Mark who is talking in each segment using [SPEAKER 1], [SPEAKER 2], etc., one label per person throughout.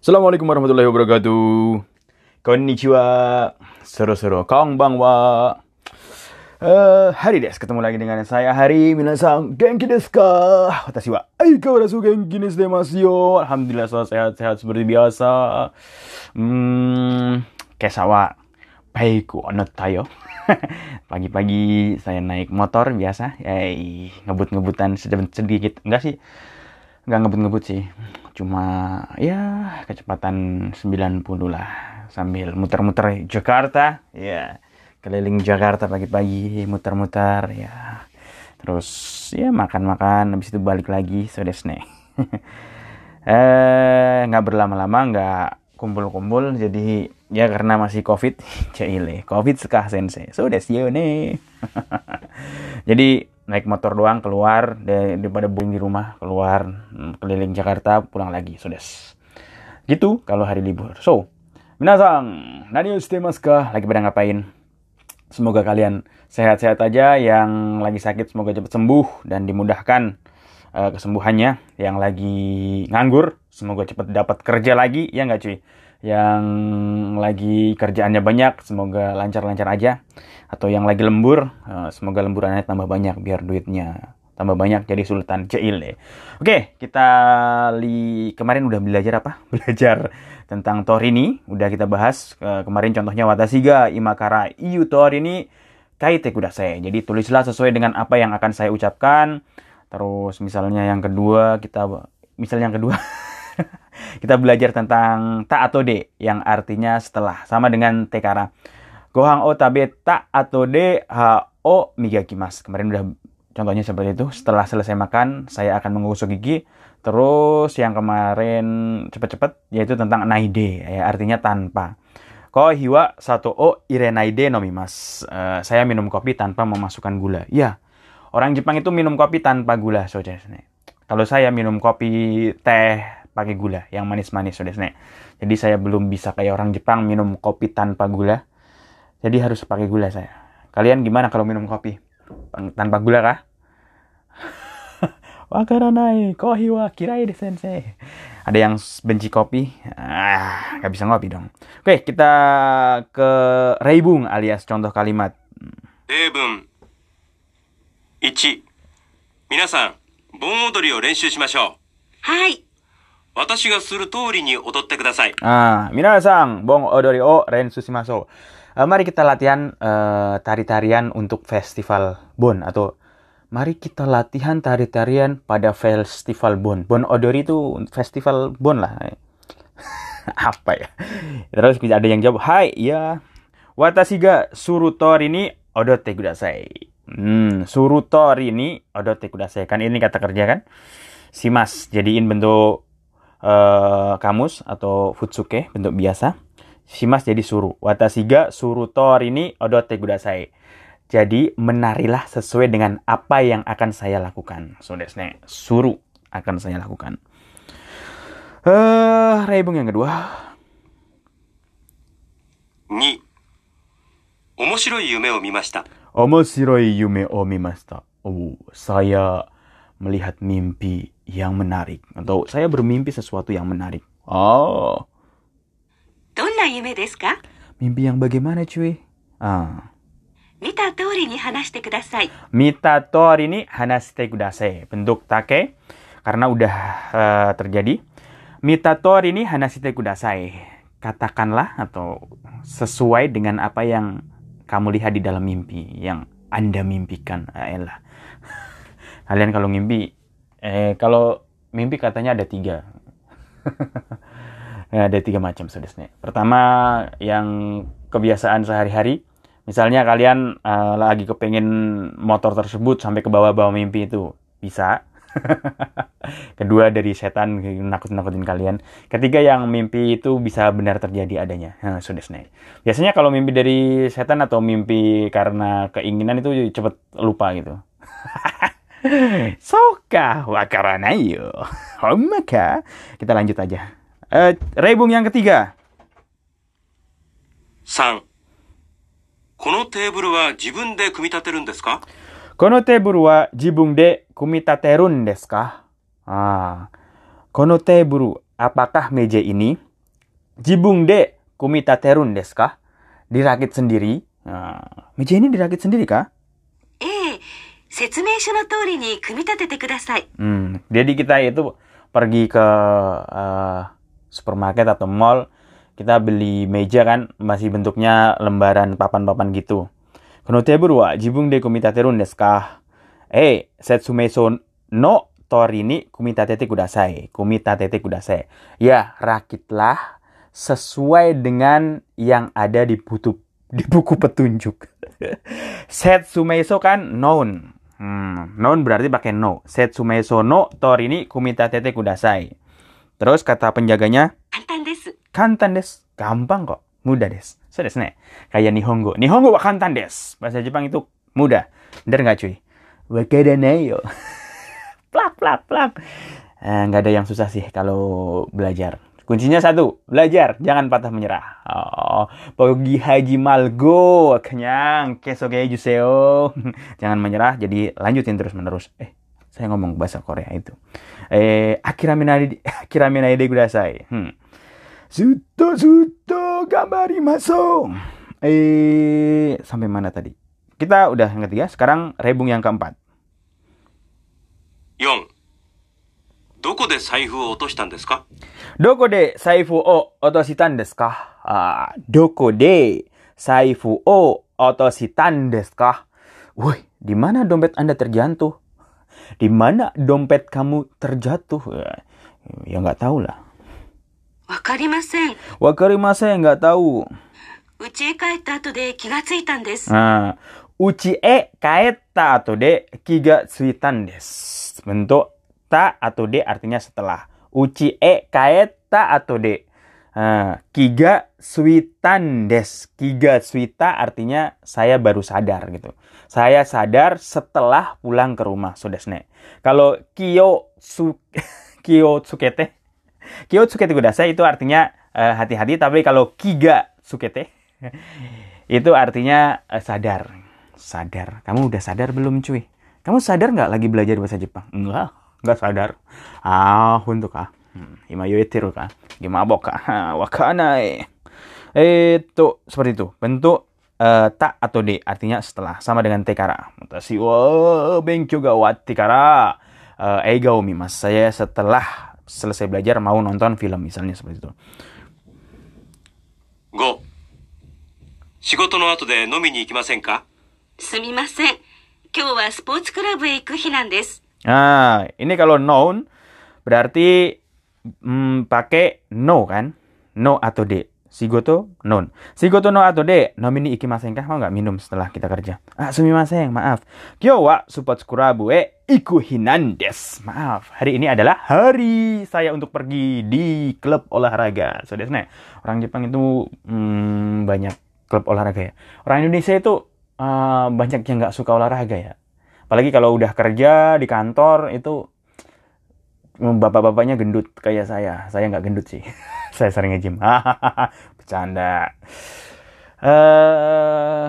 [SPEAKER 1] Assalamualaikum warahmatullahi wabarakatuh. Konnichiwa. Seru-seru. Konbanwa. Eh, hari des ketemu lagi dengan saya Hari Minasang Genki desu ka? Watashi wa aikawarazu genki desu demasu yo. Alhamdulillah selalu sehat-sehat seperti biasa. Hmm, kesawa baiku onotta yo. Pagi-pagi saya naik motor biasa, ya ngebut-ngebutan sedikit. Enggak sih, enggak ngebut-ngebut sih. Cuma ya kecepatan 90 lah sambil muter-muter Jakarta. Ya, keliling Jakarta pagi-pagi muter-muter ya. Terus ya makan-makan habis itu balik lagi so desne. eh nggak berlama-lama nggak kumpul-kumpul jadi ya karena masih covid cile covid sekah sensei so desio nih jadi naik motor doang keluar daripada boing di rumah keluar mm, keliling Jakarta pulang lagi des. Gitu kalau hari libur. So minasang nani mas kah? Lagi pada ngapain? Semoga kalian sehat-sehat aja yang lagi sakit semoga cepat sembuh dan dimudahkan uh, kesembuhannya. Yang lagi nganggur semoga cepat dapat kerja lagi. Ya nggak cuy yang lagi kerjaannya banyak semoga lancar-lancar aja atau yang lagi lembur uh, semoga lemburannya tambah banyak biar duitnya tambah banyak jadi sultan deh. Oke, kita li kemarin udah belajar apa? Belajar tentang Torini, udah kita bahas uh, kemarin contohnya Watasiga Imakara Iyu Torini Kaite Kudasai. Jadi tulislah sesuai dengan apa yang akan saya ucapkan. Terus misalnya yang kedua kita misalnya yang kedua kita belajar tentang ta atau de yang artinya setelah sama dengan tekara. Gohang o tabe ta atau de ha o migakimas. Kemarin udah contohnya seperti itu. Setelah selesai makan, saya akan mengusuk gigi. Terus yang kemarin cepat-cepat yaitu tentang naide, ya, artinya tanpa. Ko hiwa satu o irenaide nomimas. Uh, saya minum kopi tanpa memasukkan gula. Ya, orang Jepang itu minum kopi tanpa gula, saudara. Kalau saya minum kopi teh pakai gula, yang manis-manis, saudara. Jadi saya belum bisa kayak orang Jepang minum kopi tanpa gula. Jadi harus pakai gula saya. Kalian gimana kalau minum kopi? Tanpa gula kah? Wakaranai, kohi wa kirai de sensei. Ada yang benci kopi? Ah, gak bisa ngopi dong. Oke, kita ke reibung alias contoh kalimat.
[SPEAKER 2] 例文1皆さん盆踊りを練習しましょう
[SPEAKER 3] はい。
[SPEAKER 2] 私がする通りに踊ってください
[SPEAKER 1] Ah, minasang, bong odori o ren susimaso. Eh, mari kita latihan eh, tari-tarian untuk festival Bon atau mari kita latihan tari-tarian pada festival Bon. Bon Odori itu festival Bon lah. Apa ya? Terus ada yang jawab, "Hai, ya. Watashi ga surutori ni odote kudasai." Hmm, surutori ni odote kudasai. Kan ini kata kerja kan? Simas jadiin bentuk uh, kamus atau futsuke bentuk biasa. Simas jadi suruh. Watashi ga surutori ni odote kudasai. Jadi menarilah sesuai dengan apa yang akan saya lakukan. So desne, suruh akan saya lakukan. Eh, uh, reibung yang kedua.
[SPEAKER 2] 2面白い夢を見ました
[SPEAKER 1] Omoshiroi yume o mimashita. Oh, saya melihat mimpi yang menarik atau saya bermimpi sesuatu yang menarik. Oh.
[SPEAKER 3] Donna yume desu ka?
[SPEAKER 1] Mimpi yang bagaimana cuy? Ah.
[SPEAKER 3] Mitatori ni hanashite kudasai.
[SPEAKER 1] Mitatori ni hanashite kudasai. Bentuk take karena udah uh, terjadi. Mitatori ni hanashite kudasai. Katakanlah atau sesuai dengan apa yang kamu lihat di dalam mimpi yang Anda mimpikan. Ah, Ayolah. Kalian kalau mimpi eh kalau mimpi katanya ada tiga. ada tiga macam saudara. Pertama yang kebiasaan sehari-hari Misalnya kalian uh, lagi kepengen motor tersebut sampai ke bawah-bawah mimpi itu bisa. Kedua dari setan nakut-nakutin kalian. Ketiga yang mimpi itu bisa benar terjadi adanya. Nah, sudah Biasanya kalau mimpi dari setan atau mimpi karena keinginan itu cepet lupa gitu. Soka wakaranayo. Maka kita lanjut aja. Uh, rebung yang ketiga.
[SPEAKER 2] 3このテーブルは自分で組み立てるんですか
[SPEAKER 1] Kono teburu wa jibung de kumitaterun desu ka? Ah. Kono teburu, apakah meja ini? jibung de kumitaterun desu ka? Dirakit sendiri. Nah, meja ini dirakit sendiri kah?
[SPEAKER 3] ええ、説明書の通りに組み立ててください。
[SPEAKER 1] Hmm, jadi kita itu pergi ke eh, supermarket atau mall, kita beli meja kan masih bentuknya lembaran papan-papan gitu. Kono teburu wa jibung de kumitaterun desu ka? Eh, setsumeso no tori ni kumitatete kudasai. Kumitatete kudasai. Ya, rakitlah sesuai dengan yang ada di buku di buku petunjuk. Setsumeso kan noun. Hmm, non berarti pakai no. Setsume so no torini kumita tete kudasai. Terus kata penjaganya,
[SPEAKER 3] kantan desu.
[SPEAKER 1] Kantan desu. Gampang kok. Mudah des. So desu ne. Kayak nihongo. Nihongo wa kantan desu. Bahasa Jepang itu mudah. Bener gak cuy? Wakadanai yo. plak, plak, plak. Eh, gak ada yang susah sih kalau belajar. Kuncinya satu, belajar, jangan patah menyerah. Oh, pergi haji malgo, kenyang, kesoge juseo. jangan menyerah, jadi lanjutin terus menerus. Eh, saya ngomong bahasa Korea itu. Eh, akiraminai, akiraminai de kudasai. Hmm. Suto, suto, gambarimasu. Eh, sampai mana tadi? Kita udah yang ketiga, sekarang rebung yang keempat.
[SPEAKER 2] 4どこで財布を落としたんですか
[SPEAKER 1] Doko de saifu o otositan desu ka? Ah, doko de saifu o otositan desu ka? Woi, di mana dompet Anda terjatuh? Di mana dompet kamu terjatuh? Eh, Ya nggak tahu lah.
[SPEAKER 3] わかりません。
[SPEAKER 1] Wakarimasen nggak tahu.
[SPEAKER 3] 家へ帰った後で気がついたんです。
[SPEAKER 1] Nah, uchi e kaeta atau de kiga suitan des. Bentuk ta atau de artinya setelah. Uchi e kaeta atau de. Nah, kiga suitan des. Kiga suita artinya saya baru sadar gitu. Saya sadar setelah pulang ke rumah, sodesne. Kalau kiyo su kiyo tsukete kiyo tsukete kudasai itu artinya eh, hati-hati tapi kalau kiga tsukete itu artinya eh, sadar. Sadar. Kamu udah sadar belum cuy? Kamu sadar nggak lagi belajar bahasa Jepang? Enggak, nggak sadar. Ah, untuk ah. Hmm, Ima yoeteru ka? Gimabok ka? Ha, Wakanai. Itu seperti itu. Bentuk eh, ta atau de artinya setelah sama dengan tekara. Watashi wa benkyou ga watte kara eh, eiga o mimasu. Saya setelah selesai belajar mau nonton film misalnya seperti itu.
[SPEAKER 2] 5仕事の後で飲みに行きませんか
[SPEAKER 3] すみません。今日はスポーツクラブへ行く日なんです。
[SPEAKER 1] Nah, ini kalau noun berarti mm, pakai no kan? No atau de. Shigoto noun. Shigoto no atau de. Nomini ikimasen kah? Mau nggak minum setelah kita kerja? Ah, sumimasen, maaf. Kyo wa support kurabu e iku hinan des. Maaf, hari ini adalah hari saya untuk pergi di klub olahraga. So, desu ne. Orang Jepang itu mm, banyak klub olahraga ya. Orang Indonesia itu eh, banyak yang nggak suka olahraga ya. Apalagi kalau udah kerja di kantor itu bapak-bapaknya gendut kayak saya. Saya nggak gendut sih. saya sering nge-gym. Bercanda. Eh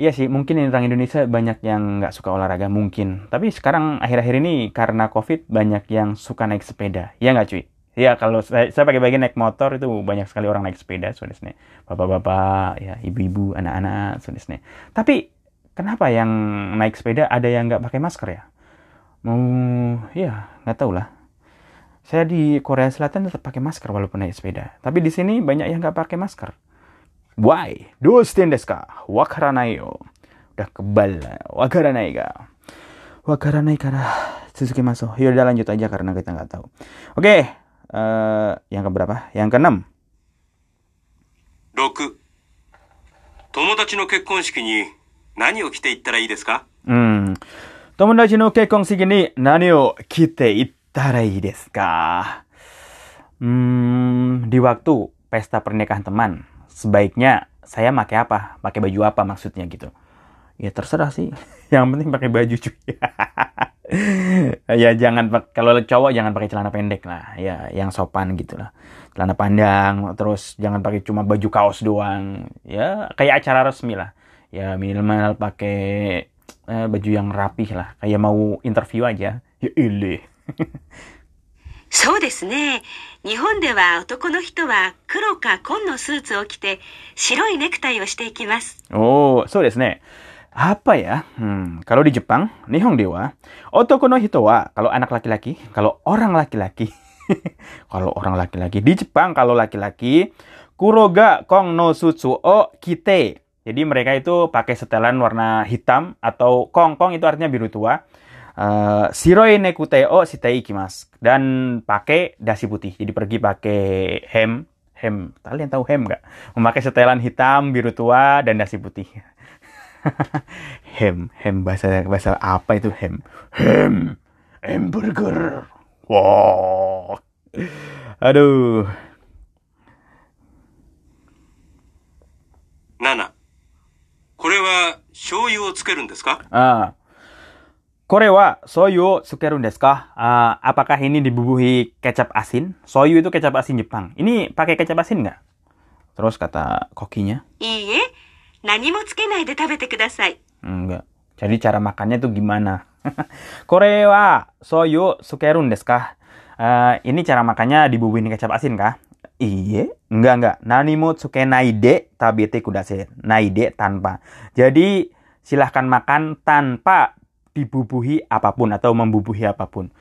[SPEAKER 1] iya sih, mungkin orang Indonesia banyak yang nggak suka olahraga mungkin. Tapi sekarang akhir-akhir ini karena COVID banyak yang suka naik sepeda. Iya nggak cuy? Ya kalau saya, saya pakai bagian naik motor itu banyak sekali orang naik sepeda, saudara Bapak-bapak, ya ibu-ibu, anak-anak, saudara Tapi kenapa yang naik sepeda ada yang nggak pakai masker ya? Mau, ya nggak tahu lah. Saya di Korea Selatan tetap pakai masker walaupun naik sepeda. Tapi di sini banyak yang nggak pakai masker. Why? Dosten desu ka? Wakaranai yo. Udah kebal. Wakaranai ga? Wakaranai kara Suzuki masuk. Yaudah lanjut aja karena kita nggak tahu. Oke. eh, yang keberapa? Yang keenam.
[SPEAKER 2] 6友達の結婚式に 何を着て行ったらいいですか
[SPEAKER 1] Hmm. Tomodachi no kekkonsiki ni nani o kite ittara ii desu ka? Hmm, di waktu pesta pernikahan teman, sebaiknya saya pakai apa? Pakai baju apa maksudnya gitu? Ya terserah sih. Yang penting pakai baju cuy. ya jangan pak- kalau cowok jangan pakai celana pendek lah. Ya yang sopan gitu lah. Celana panjang, terus jangan pakai cuma baju kaos doang. Ya kayak acara resmi lah. Ya minimal pakai eh, baju yang rapih lah. Kayak mau interview aja. Ya ilih.
[SPEAKER 3] そうですね。日本では男の人は黒か紺のスーツを着て白いネクタイをしていきます。
[SPEAKER 1] Oh, so desu ne. Apa ya? Hmm, kalau di Jepang, Nihong dewa, otoko no hito wa, kalau anak laki-laki, kalau orang laki-laki, kalau orang laki-laki di Jepang kalau laki-laki, kuroga kong no sutsu o kite. Jadi mereka itu pakai setelan warna hitam atau kong kong itu artinya biru tua. Eh, shiroi nekute o shitei ikimasu dan pakai dasi putih. Jadi pergi pakai hem, hem. Kalian tahu hem nggak? Memakai setelan hitam, biru tua dan dasi putih. hem, hem bahasa bahasa apa itu hem? Hem, hamburger. Wow. Aduh.
[SPEAKER 2] 7これは醤油をつけるんですか
[SPEAKER 1] Ah. Kore wa soyu sukerun desu ka? Ah, apakah ini dibubuhi kecap asin? Soyu itu kecap asin Jepang. Ini pakai kecap asin nggak? Terus kata kokinya,
[SPEAKER 3] いいえ、何もつけないで食べてください。
[SPEAKER 1] enggak. Jadi cara makannya tuh gimana? Kore wa soyu sukerun desu ka? Ah, ini cara makannya dibubuhin kecap asin kah? Iya, enggak enggak. Nani mo tsukenai de tabete kudase. Naide tanpa. Jadi silahkan makan tanpa dibubuhi apa pun atau membubuhi apa pun.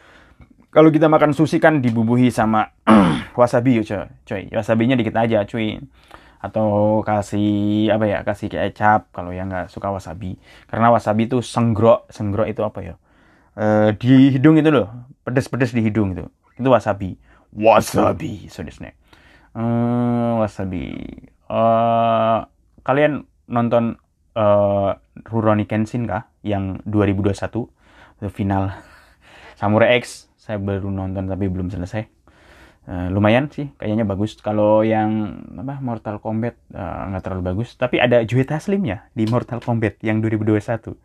[SPEAKER 1] Kalau kita makan sushi kan dibubuhi sama wasabi coy. coy. Wasabinya dikit aja cuy. Atau kasih apa ya? Kasih kecap kalau yang nggak suka wasabi. Karena wasabi itu senggro, senggro itu apa ya? Eh, di hidung itu loh, pedes-pedes di hidung itu. Itu wasabi. Wasabi, so desu Eh, wasabi. Eh, kalian nonton eh Rurouni Kenshin kah? Yang 2021 itu final Samurai X. Saya baru nonton tapi belum selesai. Eh, lumayan sih, kayaknya bagus. Kalau yang apa Mortal Kombat nggak terlalu bagus. Tapi ada Joe Taslim ya di Mortal Kombat yang 2021.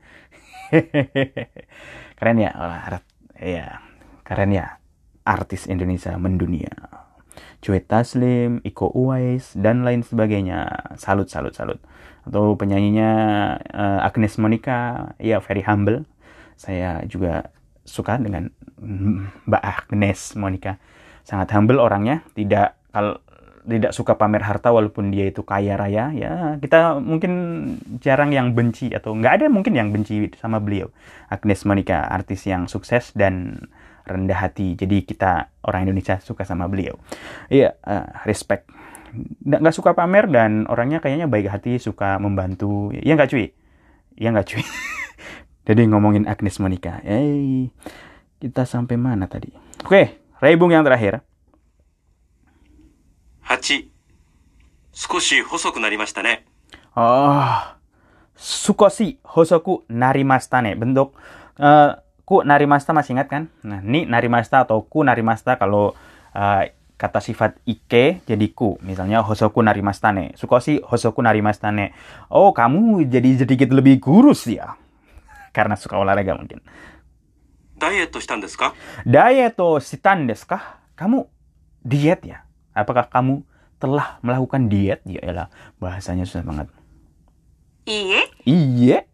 [SPEAKER 1] keren ya, oh, ya keren ya artis Indonesia mendunia. Joe Taslim, Iko Uwais, dan lain sebagainya. Salut, salut, salut. Atau penyanyinya eh, Agnes Monica, ya very humble. Saya juga suka dengan Mbak Agnes Monica. Sangat humble orangnya, tidak kalau tidak suka pamer harta walaupun dia itu kaya raya ya kita mungkin jarang yang benci atau nggak ada mungkin yang benci sama beliau Agnes Monica artis yang sukses dan rendah hati jadi kita orang Indonesia suka sama beliau iya eh, respect nggak nggak suka pamer dan orangnya kayaknya baik hati suka membantu ya nggak cuy ya nggak cuy jadi ngomongin Agnes Monica eh kita sampai mana tadi oke Rebung yang terakhir
[SPEAKER 2] 8少し細くなりましたね
[SPEAKER 1] Oh, sukoshi hosoku narimasta nih. Bentuk eh, ku narimasta masih ingat kan? Nah, ni narimasta atau ku narimasta kalau uh, kata sifat ike jadi ku. Misalnya hosoku narimasta ne. Sukoshi hosoku narimasta ne. Oh, kamu jadi sedikit lebih kurus ya. Karena suka olahraga mungkin. Diet Diet Kamu diet ya? Apakah kamu telah melakukan diet? Ya elah, bahasanya susah banget.
[SPEAKER 3] Iye? Iye?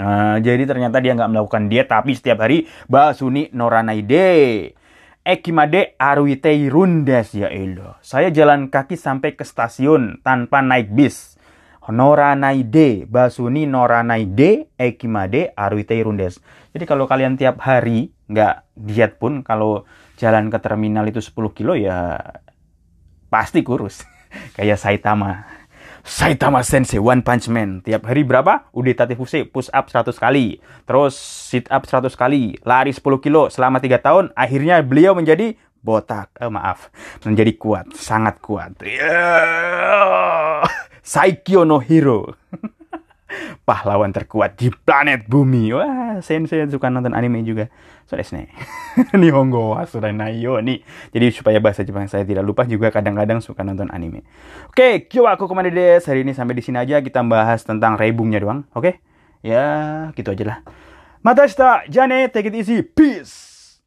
[SPEAKER 1] Nah, jadi ternyata dia nggak melakukan diet, tapi setiap hari basuni noranaide. Ekimade aruitei rundes ya elah. Saya jalan kaki sampai ke stasiun tanpa naik bis. Noranaide, basuni noranaide, ekimade aruitei rundes. Jadi kalau kalian tiap hari nggak diet pun, kalau jalan ke terminal itu 10 kilo ya pasti kurus. Kayak Saitama. Saitama Sensei One Punch Man. Tiap hari berapa? Udetate Fuse push up 100 kali. Terus sit up 100 kali. Lari 10 kilo selama 3 tahun. Akhirnya beliau menjadi botak. Eh, maaf. Menjadi kuat. Sangat kuat. Yeah. Saikyo no Hero. Pahlawan terkuat di planet bumi. Wah, Sensei suka nonton anime juga. So desu ne. Nihongo wa suranai yo ni. Jadi supaya bahasa Jepang saya tidak lupa juga kadang-kadang suka nonton anime. Oke, kyo aku ke mana des. Hari ini sampai di sini aja kita bahas tentang rebungnya doang. Oke? Ya, gitu aja lah. Mata. Jane, take it easy. Peace.